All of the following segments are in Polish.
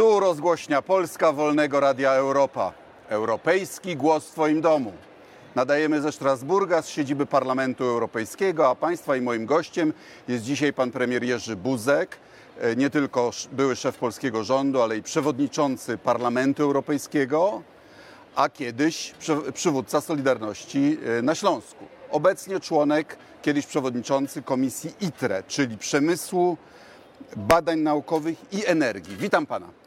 Tu rozgłośnia Polska Wolnego Radia Europa. Europejski głos w Twoim domu. Nadajemy ze Strasburga, z siedziby Parlamentu Europejskiego, a Państwa i moim gościem jest dzisiaj pan premier Jerzy Buzek, e, nie tylko były szef polskiego rządu, ale i przewodniczący Parlamentu Europejskiego, a kiedyś przywódca Solidarności e, na Śląsku. Obecnie członek, kiedyś przewodniczący Komisji ITRE, czyli Przemysłu, Badań Naukowych i Energii. Witam pana.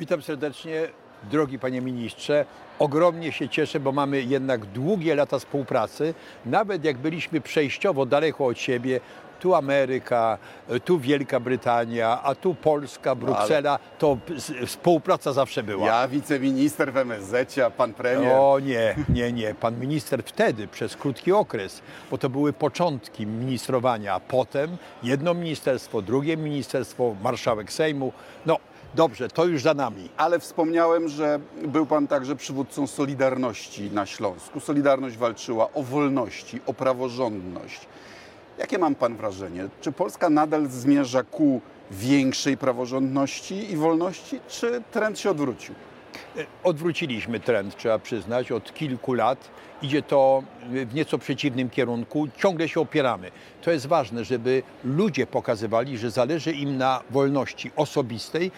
Witam serdecznie, drogi panie ministrze. Ogromnie się cieszę, bo mamy jednak długie lata współpracy. Nawet jak byliśmy przejściowo daleko od siebie, tu Ameryka, tu Wielka Brytania, a tu Polska, Bruksela, to p- współpraca zawsze była. Ja wiceminister w MSZ, a pan premier. O nie, nie, nie. Pan minister wtedy, przez krótki okres, bo to były początki ministrowania, a potem jedno ministerstwo, drugie ministerstwo, marszałek Sejmu. No dobrze, to już za nami. Ale wspomniałem, że był pan także przywódcą Solidarności na Śląsku. Solidarność walczyła o wolności, o praworządność. Jakie mam pan wrażenie? Czy Polska nadal zmierza ku większej praworządności i wolności, czy trend się odwrócił? E, Odwróciliśmy trend, trzeba przyznać, od kilku lat. Idzie to w nieco przeciwnym kierunku, ciągle się opieramy. To jest ważne, żeby ludzie pokazywali, że zależy im na wolności osobistej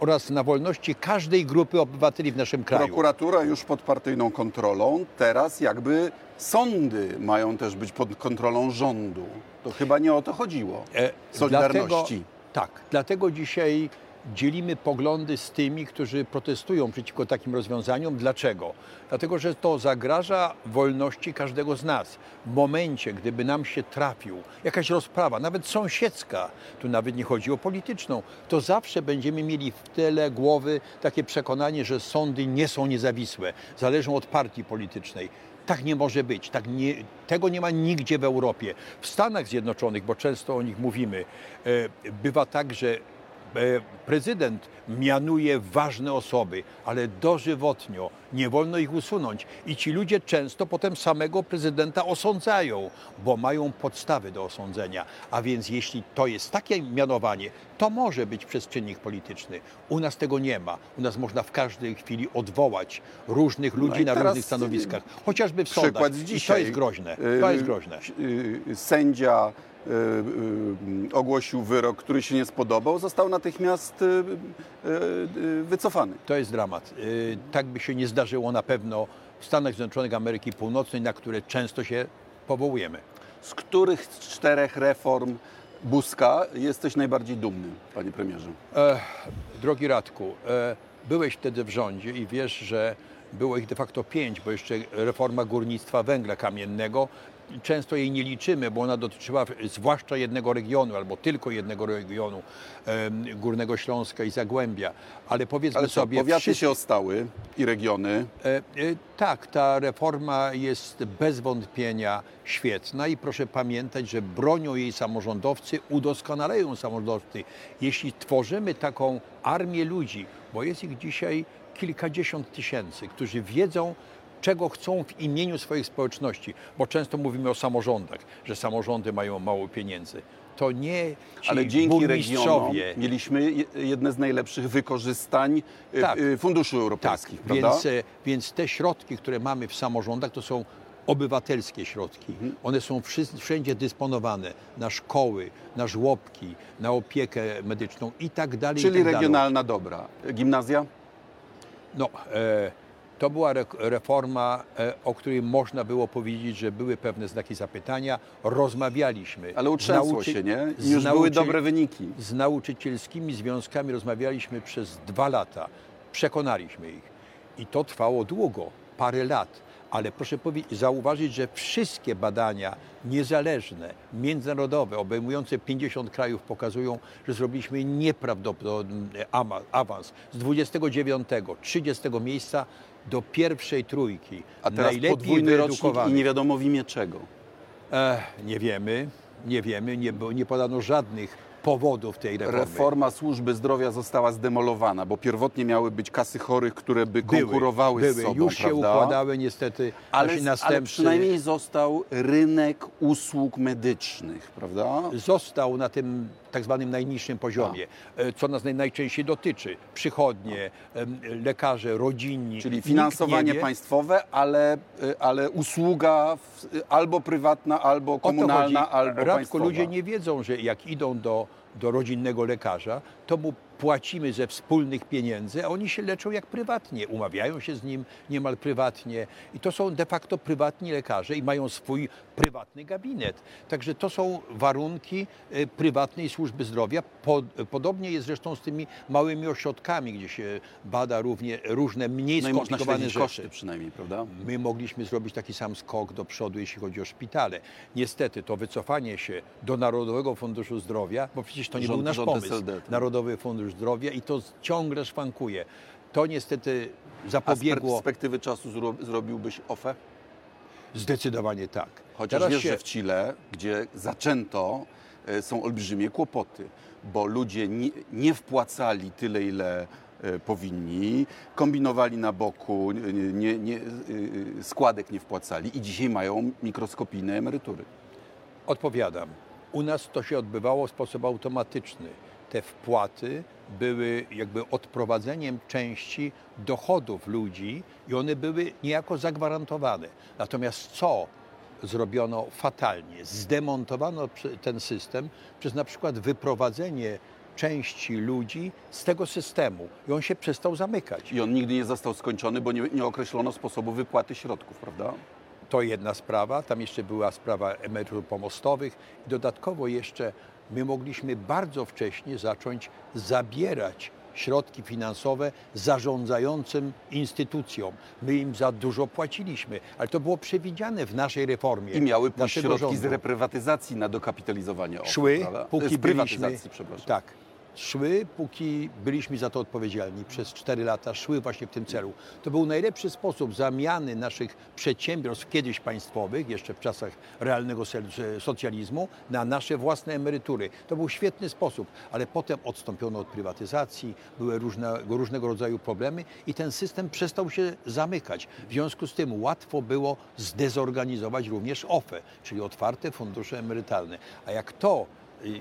oraz na wolności każdej grupy obywateli w naszym kraju. Prokuratura już pod partyjną kontrolą, teraz jakby sądy mają też być pod kontrolą rządu. To chyba nie o to chodziło. E, Solidarności. Dlatego, tak, dlatego dzisiaj dzielimy poglądy z tymi, którzy protestują przeciwko takim rozwiązaniom. Dlaczego? Dlatego, że to zagraża wolności każdego z nas. W momencie, gdyby nam się trafił jakaś rozprawa, nawet sąsiedzka, tu nawet nie chodzi o polityczną, to zawsze będziemy mieli w tyle głowy takie przekonanie, że sądy nie są niezawisłe, zależą od partii politycznej. Tak nie może być. Tak nie, tego nie ma nigdzie w Europie. W Stanach Zjednoczonych, bo często o nich mówimy, e, bywa tak, że prezydent mianuje ważne osoby, ale dożywotnio nie wolno ich usunąć. I ci ludzie często potem samego prezydenta osądzają, bo mają podstawy do osądzenia. A więc jeśli to jest takie mianowanie, to może być przez czynnik polityczny. U nas tego nie ma. U nas można w każdej chwili odwołać różnych ludzi No na różnych stanowiskach, chociażby w sądach. Przykład z I dzisiaj. to jest groźne. To jest Yy, groźne. yy, Sędzia yy, ogłosił wyrok, który się nie spodobał, został natychmiast wycofany. To jest dramat. Y, Tak by się nie zdarzyło na pewno w Stanach Zjednoczonych Ameryki Północnej, na które często się powołujemy. Z których z czterech reform Buzka jesteś najbardziej dumny, panie premierze? E, drogi Radku, e, byłeś wtedy w rządzie i wiesz, że było ich de facto pięć, bo jeszcze reforma górnictwa węgla kamiennego. Często jej nie liczymy, bo ona dotyczyła zwłaszcza jednego regionu albo tylko jednego regionu, Górnego Śląska i Zagłębia. Ale powiedzmy Ale co, sobie, powiaty wszyscy- się ostały i regiony. E, e, Tak, ta reforma jest bez wątpienia świetna i proszę pamiętać, że bronią jej samorządowcy, udoskonalają samorządowcy. Jeśli tworzymy taką armię ludzi, bo jest ich dzisiaj kilkadziesiąt tysięcy, którzy wiedzą, czego chcą w imieniu swoich społeczności, bo często mówimy o samorządach, że samorządy mają mało pieniędzy. To nie ci Ale dzięki regionom mieliśmy je- jedne z najlepszych wykorzystań y, Tak. y, funduszy Tak, europejskich, prawda? więc, e, więc te środki, które mamy w samorządach, to są obywatelskie środki. Mhm. One są wszędzie dysponowane na szkoły, na żłobki, na opiekę medyczną i tak dalej. Czyli tak dalej. regionalna dobra. Gimnazja? No, e, to była re- reforma, e, o której można było powiedzieć, że były pewne znaki zapytania. Rozmawialiśmy. Ale utrzęsło nauczy- się, nie? I już były nauczy- dobre wyniki. z nauczycielskimi związkami rozmawialiśmy przez dwa lata. Przekonaliśmy ich. I to trwało długo, parę lat. Ale proszę zauważyć, że wszystkie badania niezależne, międzynarodowe, obejmujące 50 krajów pokazują, że zrobiliśmy nieprawdopodobny awans z 29, 30 miejsca do pierwszej trójki. A teraz Najlepiej podwójny rocznik i nie wiadomo w imię czego. Nie wiemy, nie wiemy, nie, było- nie podano żadnych powodów tej reformy. Reforma służby zdrowia została zdemolowana, bo pierwotnie miały być kasy chorych, które by Były, konkurowały były. z sobą, Już się prawda? układały niestety Ale, nasi ale następcy. przynajmniej został rynek usług medycznych, prawda? Został na tym tak zwanym najniższym poziomie, e, co nas naj- najczęściej dotyczy. Przychodnie, lekarze, rodzinni. Czyli finansowanie wie, państwowe, ale, y, ale usługa w, albo prywatna, albo komunalna, albo Radko, państwowa. ludzie nie wiedzą, że jak idą do, do rodzinnego lekarza, to mu płacimy ze wspólnych pieniędzy, a oni się leczą jak prywatnie, umawiają się z nim niemal prywatnie i to są de facto prywatni lekarze i mają swój prywatny gabinet. Także to są warunki e, prywatnej służby zdrowia. Po, podobnie jest zresztą z tymi małymi ośrodkami, gdzie się bada równie, różne mniej No skomplikowane rzeczy. koszty przynajmniej, prawda? My mogliśmy zrobić taki sam skok do przodu, jeśli chodzi o szpitale. Niestety to wycofanie się do Narodowego Funduszu Zdrowia, bo przecież to nie Rząd- był nasz pomysł. SLD, tak. Narodowy Fundusz Zdrowia i to ciągle szwankuje. To niestety A z zapobiegło perspektywy czasu zro, zrobiłbyś OFE? zdecydowanie tak. Chociaż Teraz wiesz, się- że w Chile, gdzie zaczęto, e, są olbrzymie kłopoty, bo ludzie nie, nie wpłacali tyle, ile e, powinni, kombinowali na boku, nie, nie, nie, e, składek nie wpłacali i dzisiaj mają mikroskopijne emerytury. Odpowiadam. U nas to się odbywało w sposób automatyczny. Te wpłaty były jakby odprowadzeniem części dochodów ludzi i one były niejako zagwarantowane. Natomiast co zrobiono fatalnie? Zdemontowano ten system przez na przykład wyprowadzenie części ludzi z tego systemu i on się przestał zamykać. I on nigdy nie został skończony, bo nie, nie określono sposobu wypłaty środków, prawda? To jedna sprawa. Tam jeszcze była sprawa emerytur pomostowych. I dodatkowo jeszcze my mogliśmy bardzo wcześnie zacząć zabierać środki finansowe zarządzającym instytucjom. My im za dużo płaciliśmy, ale to było przewidziane w naszej reformie. I miały pójść środki z rządu. reprywatyzacji na dokapitalizowanie szły, prawda? póki z prywatyzacji, byliśmy, przepraszam. tak, szły, póki byliśmy za to odpowiedzialni. Przez 4 lata szły właśnie w tym celu. To był najlepszy sposób zamiany naszych przedsiębiorstw, kiedyś państwowych, jeszcze w czasach realnego socjalizmu, na nasze własne emerytury. To był świetny sposób, ale potem odstąpiono od prywatyzacji, były różne, różnego rodzaju problemy i ten system przestał się zamykać. W związku z tym łatwo było zdezorganizować również OFE, czyli otwarte fundusze emerytalne. A jak to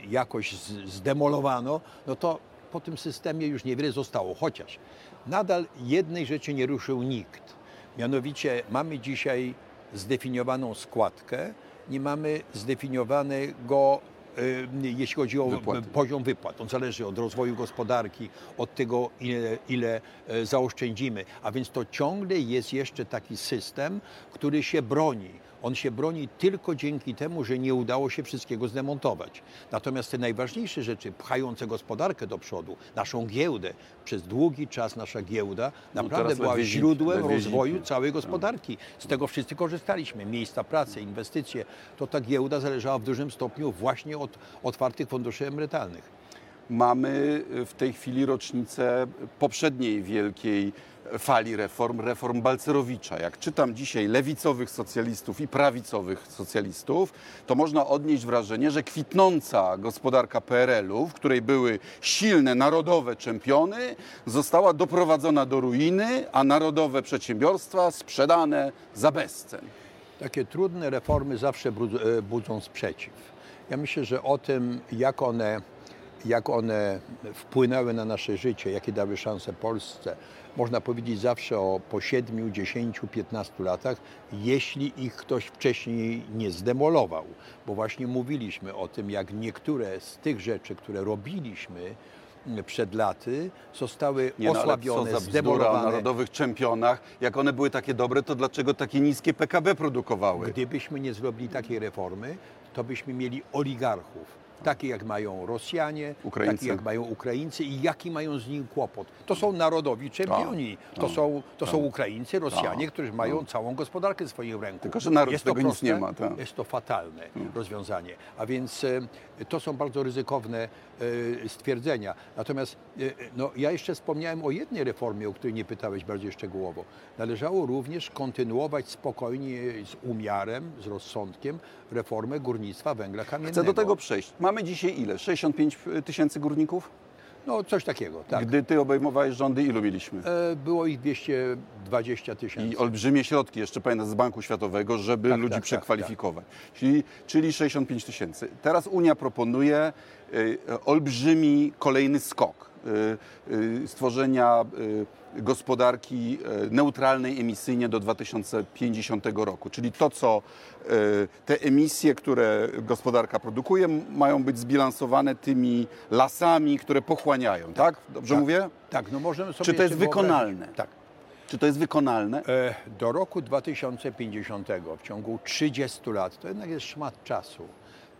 jakoś zdemolowano, no to po tym systemie już niewiele zostało. Chociaż nadal jednej rzeczy nie ruszył nikt. Mianowicie mamy dzisiaj zdefiniowaną składkę, nie mamy zdefiniowanego, y, jeśli chodzi o Wypłaty. poziom wypłat. On zależy od rozwoju gospodarki, od tego, ile, ile e, zaoszczędzimy. A więc to ciągle jest jeszcze taki system, który się broni. On się broni tylko dzięki temu, że nie udało się wszystkiego zdemontować. Natomiast te najważniejsze rzeczy, pchające gospodarkę do przodu, naszą giełdę, przez długi czas nasza giełda naprawdę teraz była źródłem rozwoju całej gospodarki. Z tego wszyscy korzystaliśmy. Miejsca pracy, inwestycje. To ta giełda zależała w dużym stopniu właśnie od otwartych funduszy emerytalnych. Mamy w tej chwili rocznicę poprzedniej wielkiej fali reform, reform Balcerowicza. Jak czytam dzisiaj lewicowych socjalistów i prawicowych socjalistów, to można odnieść wrażenie, że kwitnąca gospodarka PRL-u, w której były silne narodowe czempiony, została doprowadzona do ruiny, a narodowe przedsiębiorstwa sprzedane za bezcen. Takie trudne reformy zawsze e, budzą sprzeciw. Ja myślę, że o tym, jak one, jak one wpłynęły na nasze życie, jakie dały szanse Polsce, można powiedzieć zawsze o po 7, 10, 15 latach, jeśli ich ktoś wcześniej nie zdemolował. Bo właśnie mówiliśmy o tym, jak niektóre z tych rzeczy, które robiliśmy mm, przed laty, zostały Nie, no, osłabione, za bzdura o zdemolowane. narodowych czempionach. Jak one były takie dobre, to dlaczego takie niskie PKB produkowały? Gdybyśmy nie zrobili takiej reformy, to byśmy mieli oligarchów. Takie jak mają Rosjanie, Ukraińcy. takie jak mają Ukraińcy i jaki mają z nim kłopot. To są narodowi czempioni. To, tak, są, to tak. są Ukraińcy, Rosjanie, Tak, którzy mają całą gospodarkę w swoich ręku. Tylko, że naród jest tego to nic proste, nie ma, tak. Jest to fatalne rozwiązanie. A więc e, to są bardzo ryzykowne e, stwierdzenia. Natomiast e, no, ja jeszcze wspomniałem o jednej reformie, o której nie pytałeś bardziej szczegółowo. Należało również kontynuować spokojnie, z umiarem, z rozsądkiem reformę górnictwa węgla kamiennego. Chcę do tego przejść. Mamy dzisiaj ile? 65 tysięcy górników? No coś takiego, tak. Gdy ty obejmowałeś rządy, ilu mieliśmy? E, Było ich 220 tysięcy. I olbrzymie środki, jeszcze pamiętam, z Banku Światowego, żeby Tak, ludzi tak, tak, przekwalifikować. Czyli, czyli 65 tysięcy. Teraz Unia proponuje y, olbrzymi kolejny skok stworzenia y, gospodarki y, neutralnej emisyjnie do 2050 roku. Czyli to, co y, te emisje, które gospodarka produkuje, mają być zbilansowane tymi lasami, które pochłaniają, tak? Dobrze tak. mówię? Tak, no możemy sobie Czy to jest wyobrazić- wykonalne? Tak. Czy to jest wykonalne? E, Do roku 2050, w ciągu 30 lat, to jednak jest szmat czasu.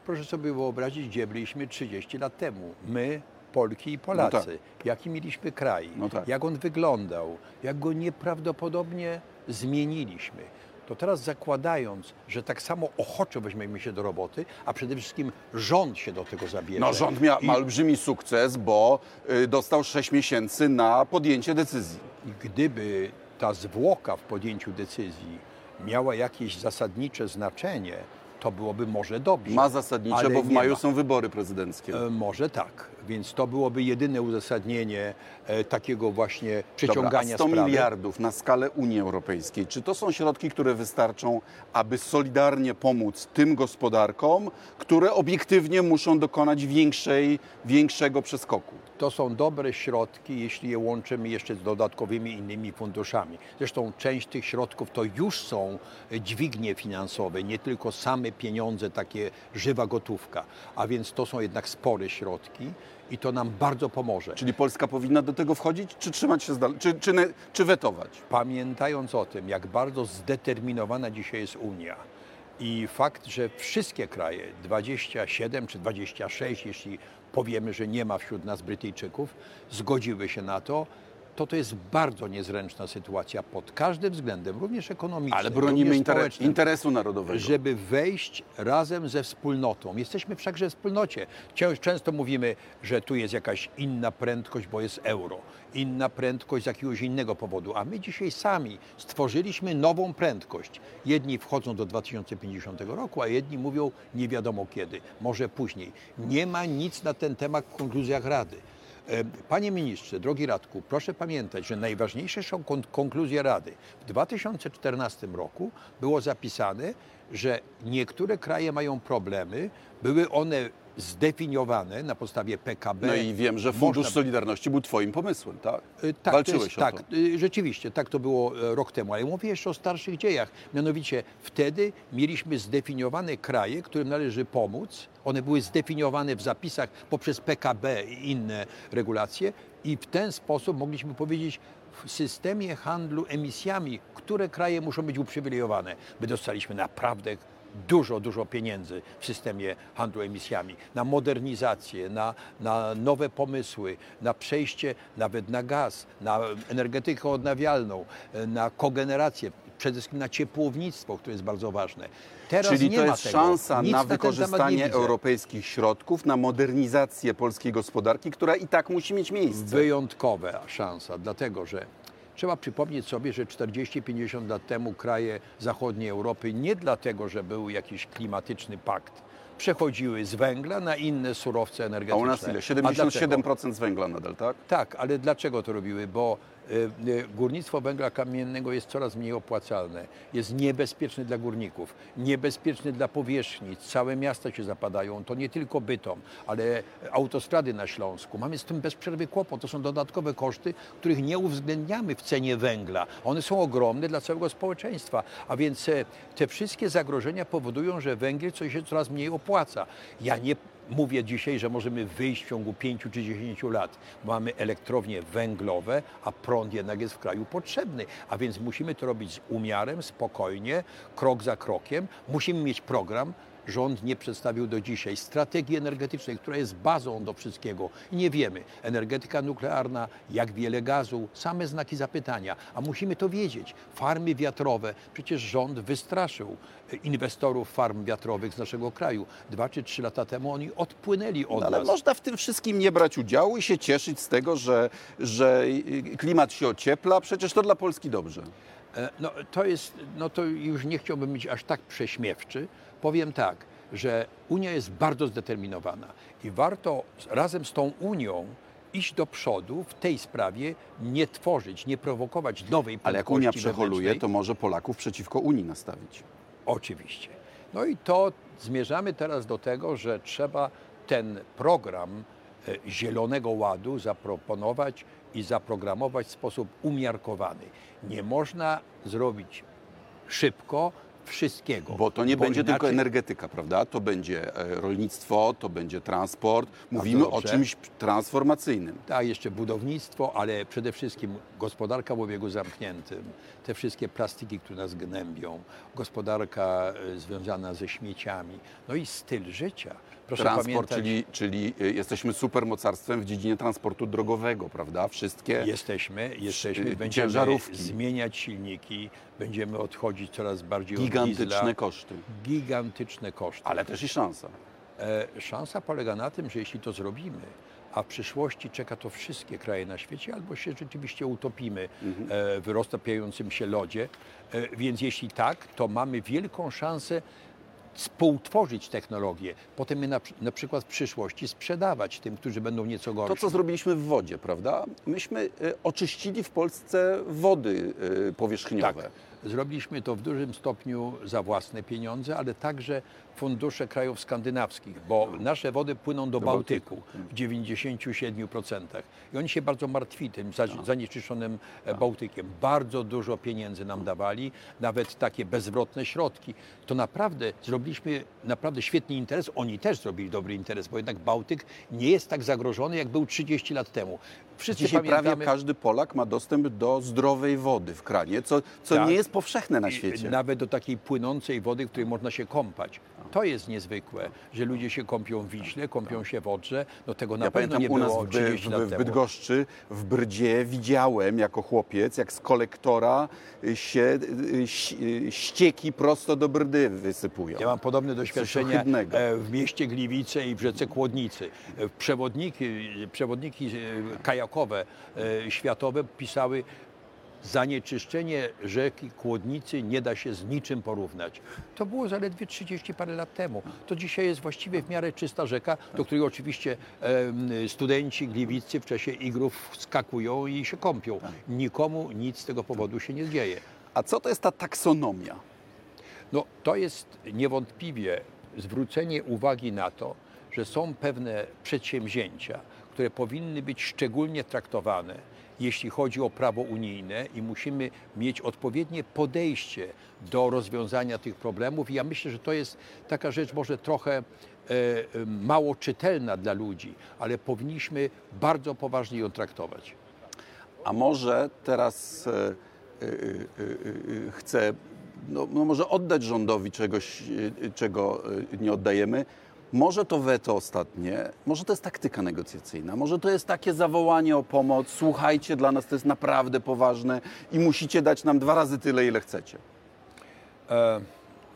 Proszę sobie wyobrazić, gdzie byliśmy 30 lat temu. My, Polki i Polacy. No tak. Jaki mieliśmy kraj, No tak. jak on wyglądał, jak go nieprawdopodobnie zmieniliśmy. To teraz zakładając, że tak samo ochoczo weźmiemy się do roboty, a przede wszystkim rząd się do tego zabierze. No rząd mia, I- ma olbrzymi sukces, bo y, dostał 6 miesięcy na podjęcie decyzji. I gdyby ta zwłoka w podjęciu decyzji miała jakieś zasadnicze znaczenie, to byłoby może dobrze. Ma zasadnicze, bo w maju ma. są wybory prezydenckie. E, Może tak, więc to byłoby jedyne uzasadnienie e, takiego właśnie Dobra, a przeciągania 100 sprawy. miliardów na skalę Unii Europejskiej, czy to są środki, które wystarczą, aby solidarnie pomóc tym gospodarkom, które obiektywnie muszą dokonać większej, większego przeskoku? To są dobre środki, jeśli je łączymy jeszcze z dodatkowymi innymi funduszami. Zresztą część tych środków to już są dźwignie finansowe, nie tylko same pieniądze, takie żywa gotówka, a więc to są jednak spore środki i to nam bardzo pomoże. Czyli Polska powinna do tego wchodzić, czy trzymać się z dala, czy, czy, czy wetować? Pamiętając o tym, jak bardzo zdeterminowana dzisiaj jest Unia i fakt, że wszystkie kraje, 27 czy 26, jeśli powiemy, że nie ma wśród nas Brytyjczyków, zgodziły się na to, to to jest bardzo niezręczna sytuacja pod każdym względem, również ekonomicznym, Ale bronimy również intere- społecznym interesu narodowego. żeby wejść razem ze wspólnotą. Jesteśmy wszakże w wspólnocie. Często mówimy, że tu jest jakaś inna prędkość, bo jest euro, inna prędkość z jakiegoś innego powodu, a my dzisiaj sami stworzyliśmy nową prędkość. Jedni wchodzą do 2050 roku, a jedni mówią nie wiadomo kiedy, może później. Nie ma nic na ten temat w konkluzjach Rady. E, Panie ministrze, drogi Radku, proszę pamiętać, że najważniejsze są kon- konkluzje Rady. W 2014 roku było zapisane, że niektóre kraje mają problemy, były one zdefiniowane na podstawie PKB. No i wiem, że Można- Fundusz Solidarności był Twoim pomysłem, tak? Y, Tak, Walczyłeś jest, o tak, to. y, rzeczywiście, tak to było e, rok temu, ale mówię jeszcze o starszych dziejach. Mianowicie wtedy mieliśmy zdefiniowane kraje, którym należy pomóc. One były zdefiniowane w zapisach poprzez PKB i inne regulacje i w ten sposób mogliśmy powiedzieć w systemie handlu emisjami, które kraje muszą być uprzywilejowane. My dostaliśmy naprawdę dużo, dużo pieniędzy w systemie handlu emisjami, na modernizację, na, na nowe pomysły, na przejście nawet na gaz, na energetykę odnawialną, e, na kogenerację, przede wszystkim na ciepłownictwo, które jest bardzo ważne. Teraz Czyli nie to ma jest tego. szansa Nic na nie wykorzystanie europejskich środków, na modernizację polskiej gospodarki, która i tak musi mieć miejsce. Wyjątkowa szansa, dlatego że trzeba przypomnieć sobie, że 40-50 lat temu kraje zachodniej Europy nie dlatego, że był jakiś klimatyczny pakt, przechodziły z węgla na inne surowce A energetyczne. u nas ile? A dlaczego? 77% z węgla nadal, tak? Tak, ale dlaczego to robiły? Bo górnictwo węgla kamiennego jest coraz mniej opłacalne, jest niebezpieczne dla górników, niebezpieczne dla powierzchni, całe miasta się zapadają, to nie tylko Bytom, ale autostrady na Śląsku. Mamy z tym bez przerwy kłopot, to są dodatkowe koszty, których nie uwzględniamy w cenie węgla. One są ogromne dla całego społeczeństwa, a więc e, te wszystkie zagrożenia powodują, że węgiel coś się coraz mniej opłaca. Ja nie Mówię dzisiaj, że możemy wyjść w ciągu 5 czy 10 lat. Mamy elektrownie węglowe, a prąd jednak jest w kraju potrzebny. A więc musimy to robić z umiarem, spokojnie, krok za krokiem. Musimy mieć program. Rząd nie przedstawił do dzisiaj strategii energetycznej, która jest bazą do wszystkiego. I nie wiemy, energetyka nuklearna, jak wiele gazu, same znaki zapytania. A musimy to wiedzieć. Farmy wiatrowe, przecież rząd wystraszył inwestorów farm wiatrowych z naszego kraju. Dwa czy trzy lata temu oni odpłynęli od No, ale nas. można w tym wszystkim nie brać udziału i się cieszyć z tego, że, że klimat się ociepla. Przecież to dla Polski dobrze. E, No to jest, no to już nie chciałbym być aż tak prześmiewczy. Powiem tak, że Unia jest bardzo zdeterminowana i warto razem z tą Unią iść do przodu w tej sprawie, nie tworzyć, nie prowokować nowej Ale jak Unia przeholuje, to może Polaków przeciwko Unii nastawić. Oczywiście. No i to zmierzamy teraz do tego, że trzeba ten program e, Zielonego Ładu zaproponować i zaprogramować w sposób umiarkowany. Nie można zrobić szybko wszystkiego. Bo to nie będzie tylko inaczej- energetyka, prawda? To będzie e, rolnictwo, to będzie transport. Mówimy o czymś transformacyjnym. Tak, jeszcze budownictwo, ale przede wszystkim gospodarka w obiegu zamkniętym, te wszystkie plastiki, które nas gnębią, gospodarka e, związana ze śmieciami, no i styl życia. Proszę Transport, pamiętać, czyli, czyli e, jesteśmy supermocarstwem w dziedzinie transportu drogowego, prawda? Wszystkie. Jesteśmy, jesteśmy, y, będziemy ciężarówki. zmieniać silniki, będziemy odchodzić coraz bardziej od Gigantyczne diesla. koszty, Gigantyczne koszty. ale też i szansa. E, szansa polega na tym, że jeśli to zrobimy, a w przyszłości czeka to wszystkie kraje na świecie, albo się rzeczywiście utopimy e, w roztapiającym się lodzie. E, więc jeśli tak, to mamy wielką szansę współtworzyć technologię, potem je na, na przykład w przyszłości sprzedawać tym, którzy będą nieco gorsi. To, co zrobiliśmy w wodzie, prawda? Myśmy e, oczyścili w Polsce wody e, powierzchniowe. Tak. Zrobiliśmy to w dużym stopniu za własne pieniądze, ale także fundusze krajów skandynawskich, bo nasze wody płyną do, Bałtyku, w 97%. I oni się bardzo martwi tym za- zanieczyszczonym e, Bałtykiem. Bardzo dużo pieniędzy nam dawali, nawet takie bezzwrotne środki. To naprawdę zrobiliśmy naprawdę świetny interes. Oni też zrobili dobry interes, bo jednak Bałtyk nie jest tak zagrożony, jak był 30 lat temu. Wszyscy Dzisiaj prawie pamiętamy... każdy Polak ma dostęp do zdrowej wody w kranie, co, co Tak. nie jest powszechne na świecie. Nawet do takiej płynącej wody, w której można się kąpać. To jest niezwykłe, że ludzie się kąpią w Wiśle, kąpią się w Odrze. No tego na Ja pewno nie było w, By, 30 w, lat w temu. Bydgoszczy, w Brdzie widziałem jako chłopiec, jak z kolektora y, się y, y, ścieki prosto do Brdy wysypują. Ja mam podobne doświadczenia e, w mieście Gliwice i w rzece Kłodnicy. E, Przewodniki, przewodniki e, kajakowe światowe pisały zanieczyszczenie rzeki Kłodnicy nie da się z niczym porównać. To było zaledwie 30 parę lat temu. To dzisiaj jest właściwie w miarę czysta rzeka, do której oczywiście studenci gliwiccy w czasie igrów skakują i się kąpią. Nikomu nic z tego powodu się nie dzieje. A co to jest ta taksonomia? No, to jest niewątpliwie zwrócenie uwagi na to, że są pewne przedsięwzięcia, które powinny być szczególnie traktowane, jeśli chodzi o prawo unijne i musimy mieć odpowiednie podejście do rozwiązania tych problemów. I ja myślę, że to jest taka rzecz może trochę e, e, mało czytelna dla ludzi, ale powinniśmy bardzo poważnie ją traktować. A może teraz e, chcę, no, no może oddać rządowi czegoś, czego nie oddajemy. Może to weto ostatnie, może to jest taktyka negocjacyjna, może to jest takie zawołanie o pomoc. Słuchajcie, dla nas to jest naprawdę poważne i musicie dać nam dwa razy tyle, ile chcecie. E,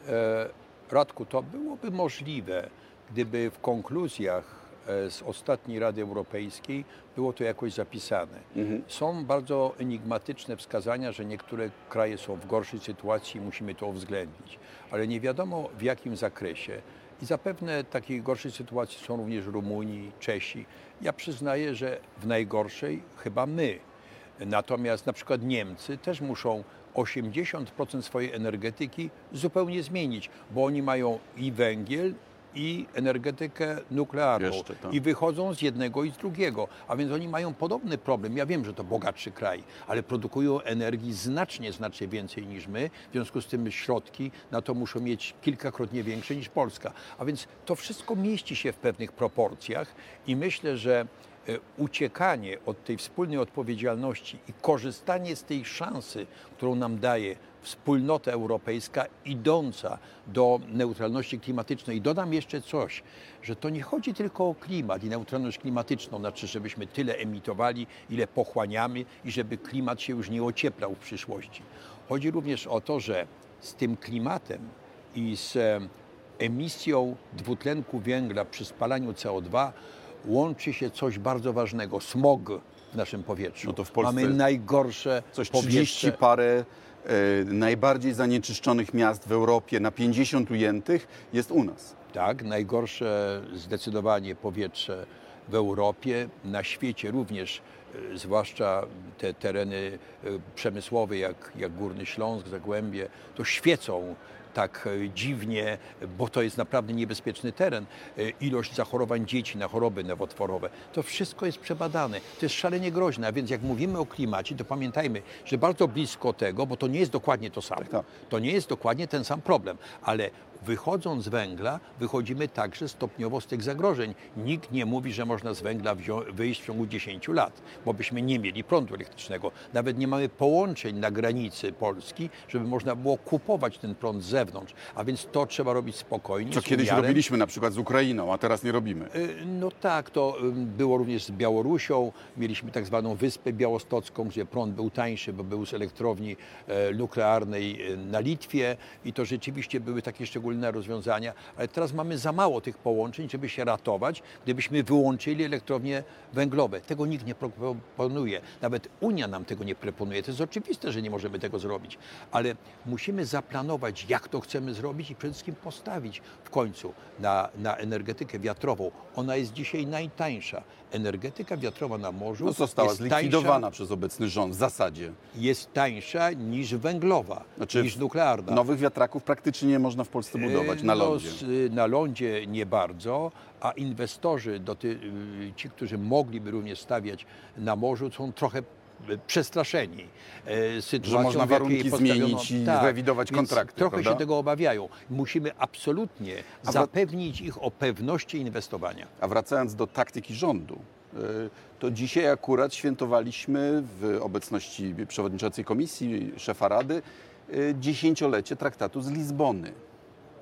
e, Radku, to byłoby możliwe, gdyby w konkluzjach e, z ostatniej Rady Europejskiej było to jakoś zapisane. Są bardzo enigmatyczne wskazania, że niektóre kraje są w gorszej sytuacji i musimy to uwzględnić, ale nie wiadomo w jakim zakresie. I zapewne takiej gorszej sytuacji są również Rumunii, Czesi. Ja przyznaję, że w najgorszej chyba my. Natomiast na przykład Niemcy też muszą 80% swojej energetyki zupełnie zmienić, bo oni mają i węgiel, i energetykę nuklearną. Jeszcze, tak. I wychodzą z jednego i z drugiego. A więc oni mają podobny problem. Ja wiem, że to bogatszy kraj, ale produkują energii znacznie, znacznie więcej niż my. W związku z tym środki na to muszą mieć kilkakrotnie większe niż Polska. A więc to wszystko mieści się w pewnych proporcjach i myślę, że e, uciekanie od tej wspólnej odpowiedzialności i korzystanie z tej szansy, którą nam daje wspólnota europejska idąca do neutralności klimatycznej. I dodam jeszcze coś, że to nie chodzi tylko o klimat i neutralność klimatyczną, znaczy żebyśmy tyle emitowali, ile pochłaniamy i żeby klimat się już nie ocieplał w przyszłości. Chodzi również o to, że z tym klimatem i z e, emisją dwutlenku węgla przy spalaniu CO2 łączy się coś bardzo ważnego, smog w naszym powietrzu. No to w Polsce Mamy najgorsze Coś powietrze. 30 parę najbardziej zanieczyszczonych miast w Europie na 50 ujętych jest u nas. Tak, najgorsze zdecydowanie powietrze w Europie, na świecie również, e, zwłaszcza te tereny e, przemysłowe jak, jak Górny Śląsk, Zagłębie, to świecą tak e, dziwnie, bo to jest naprawdę niebezpieczny teren. E, Ilość zachorowań dzieci na choroby nowotworowe, to wszystko jest przebadane. To jest szalenie groźne, a więc jak mówimy o klimacie, to pamiętajmy, że bardzo blisko tego, bo to nie jest dokładnie to samo. tak. To nie jest dokładnie ten sam problem, ale wychodząc z węgla, wychodzimy także stopniowo z tych zagrożeń. Nikt nie mówi, że można z węgla wyjść w ciągu 10 lat, bo byśmy nie mieli prądu elektrycznego. Nawet nie mamy połączeń na granicy Polski, żeby można było kupować ten prąd z zewnątrz. A więc to trzeba robić spokojnie. Co kiedyś umiarem. robiliśmy na przykład z Ukrainą, a teraz nie robimy. Y, No tak, to y, było również z Białorusią. Mieliśmy tak zwaną Wyspę Białostocką, gdzie prąd był tańszy, bo był z elektrowni e, nuklearnej e, na Litwie i to rzeczywiście były takie szczególne rozwiązania, ale teraz mamy za mało tych połączeń, żeby się ratować, gdybyśmy wyłączyli elektrownie węglowe. Tego nikt nie proponuje. Nawet Unia nam tego nie proponuje. To jest oczywiste, że nie możemy tego zrobić, ale musimy zaplanować, jak to chcemy zrobić i przede wszystkim postawić w końcu na, na energetykę wiatrową. Ona jest dzisiaj najtańsza. Energetyka wiatrowa na morzu No, została zlikwidowana tańsza, przez obecny rząd w zasadzie. jest tańsza niż węglowa, Znaczy, niż nuklearna. Nowych wiatraków praktycznie nie można w Polsce budować na No, lądzie. z- na lądzie nie bardzo, a inwestorzy, doty, y, ci, którzy mogliby również stawiać na morzu, są trochę przestraszeni e, sytuacją, można w jakiej warunki zmienić i zrewidować więc kontrakty, Trochę prawda? się tego obawiają. Musimy absolutnie zapewnić ich o pewności inwestowania. A wracając do taktyki rządu, y, to dzisiaj akurat świętowaliśmy w obecności przewodniczącej komisji, szefa Rady, y, dziesięciolecie traktatu z Lizbony.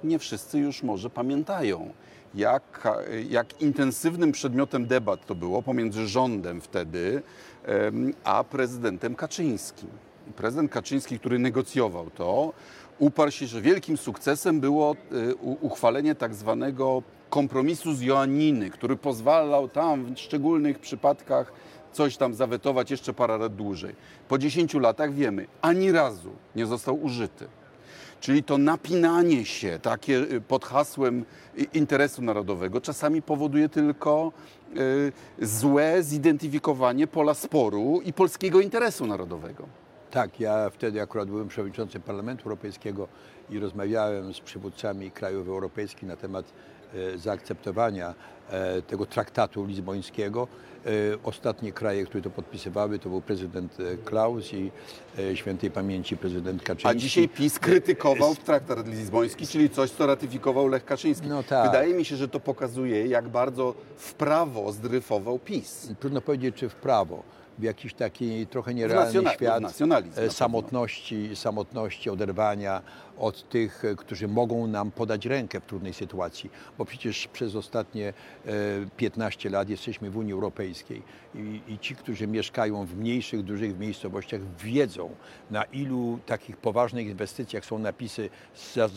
Nie wszyscy już może pamiętają, jak, jak intensywnym przedmiotem debat to było pomiędzy rządem wtedy a prezydentem Kaczyńskim. Prezydent Kaczyński, który negocjował to, uparł się, że wielkim sukcesem było u- uchwalenie tak zwanego kompromisu z Joanniny, który pozwalał tam w szczególnych przypadkach coś tam zawetować jeszcze parę lat dłużej. Po 10 latach wiemy, ani razu nie został użyty. Czyli to napinanie się takie y, pod hasłem y, interesu narodowego czasami powoduje tylko y, złe zidentyfikowanie pola sporu i polskiego interesu narodowego. Tak, ja wtedy akurat byłem przewodniczącym Parlamentu Europejskiego i rozmawiałem z przywódcami krajów europejskich na temat zaakceptowania e, tego traktatu lizbońskiego. E, Ostatnie kraje, które to podpisywały, to był prezydent e, Klaus i e, świętej pamięci prezydent Kaczyński. A dzisiaj PiS krytykował traktat lizboński, czyli coś, co ratyfikował Lech Kaczyński. No tak. Wydaje mi się, że to pokazuje, jak bardzo w prawo zdryfował PiS. Trudno powiedzieć, czy w prawo. W jakiś taki trochę nierealny świat e, samotności, samotności, oderwania od tych, e, którzy mogą nam podać rękę w trudnej sytuacji, bo przecież przez ostatnie e, 15 lat jesteśmy w Unii Europejskiej i, i ci, którzy mieszkają w mniejszych, dużych miejscowościach wiedzą, na ilu takich poważnych inwestycjach są napisy z, e,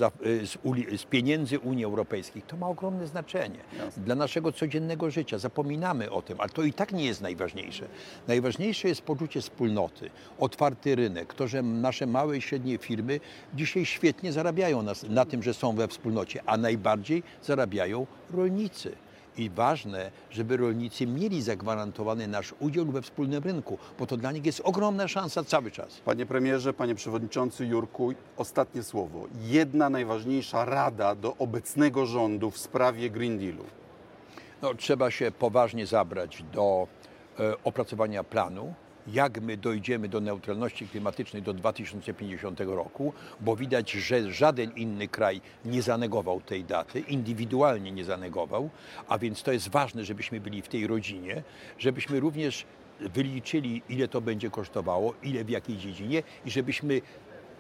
z, uli, z pieniędzy Unii Europejskiej. To ma ogromne znaczenie dla naszego codziennego życia. Zapominamy o tym, ale to i tak nie jest najważniejsze. Najważniejsze jest poczucie wspólnoty, otwarty rynek, to, że nasze małe i średnie firmy dzisiaj świetnie zarabiają na, na tym, że są we wspólnocie, a najbardziej zarabiają rolnicy. I ważne, żeby rolnicy mieli zagwarantowany nasz udział we wspólnym rynku, bo to dla nich jest ogromna szansa cały czas. Panie premierze, panie przewodniczący Jurku, ostatnie słowo. Jedna najważniejsza rada do obecnego rządu w sprawie Green Dealu. No, trzeba się poważnie zabrać do opracowania planu, jak my dojdziemy do neutralności klimatycznej do 2050 roku, bo widać, że żaden inny kraj nie zanegował tej daty, indywidualnie nie zanegował, a więc to jest ważne, żebyśmy byli w tej rodzinie, żebyśmy również wyliczyli, ile to będzie kosztowało, ile w jakiej dziedzinie i żebyśmy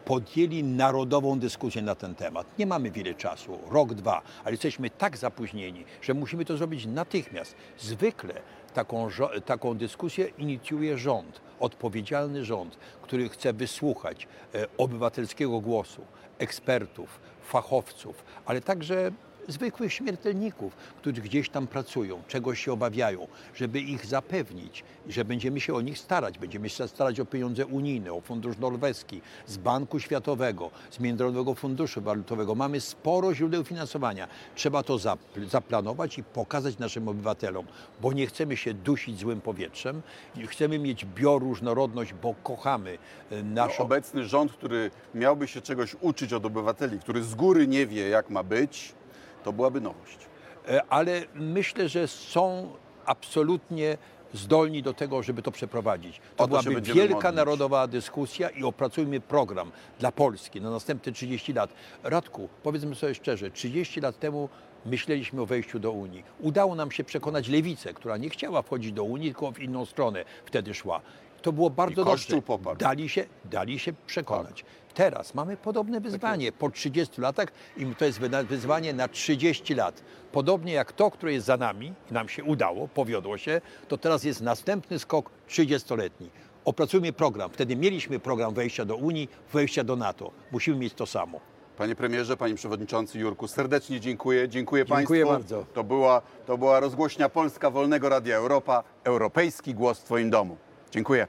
podjęli narodową dyskusję na ten temat. Nie mamy wiele czasu, rok, dwa, ale jesteśmy tak zapóźnieni, że musimy to zrobić natychmiast. Zwykle taką, taką dyskusję inicjuje rząd, odpowiedzialny rząd, który chce wysłuchać e, obywatelskiego głosu, ekspertów, fachowców, ale także zwykłych śmiertelników, którzy gdzieś tam pracują, czegoś się obawiają, żeby ich zapewnić, że będziemy się o nich starać. Będziemy się starać o pieniądze unijne, o fundusz norweski, z Banku Światowego, z Międzynarodowego Funduszu Walutowego. Mamy sporo źródeł finansowania. Trzeba to zapl- zaplanować i pokazać naszym obywatelom, bo nie chcemy się dusić złym powietrzem, chcemy mieć bioróżnorodność, bo kochamy e, No, naszą... obecny rząd, który miałby się czegoś uczyć od obywateli, który z góry nie wie, jak ma być, to byłaby nowość. E, ale myślę, że są absolutnie zdolni do tego, żeby to przeprowadzić. To, to byłaby wielka modlić. narodowa dyskusja i opracujmy program dla Polski na następne 30 lat. Radku, powiedzmy sobie szczerze, 30 lat temu myśleliśmy o wejściu do Unii. Udało nam się przekonać lewicę, która nie chciała wchodzić do Unii, tylko w inną stronę wtedy szła. To było bardzo I dobrze. poparł. Dali się, dali się przekonać. Teraz mamy podobne wyzwanie po 30 latach i to jest wyzwanie na 30 lat. Podobnie jak to, które jest za nami, i nam się udało, powiodło się, to teraz jest następny skok 30-letni. Opracujmy program. Wtedy mieliśmy program wejścia do Unii, wejścia do NATO. Musimy mieć to samo. Panie premierze, panie przewodniczący Jurku, serdecznie dziękuję. Dziękuję, Dziękuję państwu. bardzo. To była, to była rozgłośnia Polska Wolnego Radia Europa, europejski głos w twoim domu. Dziękuję.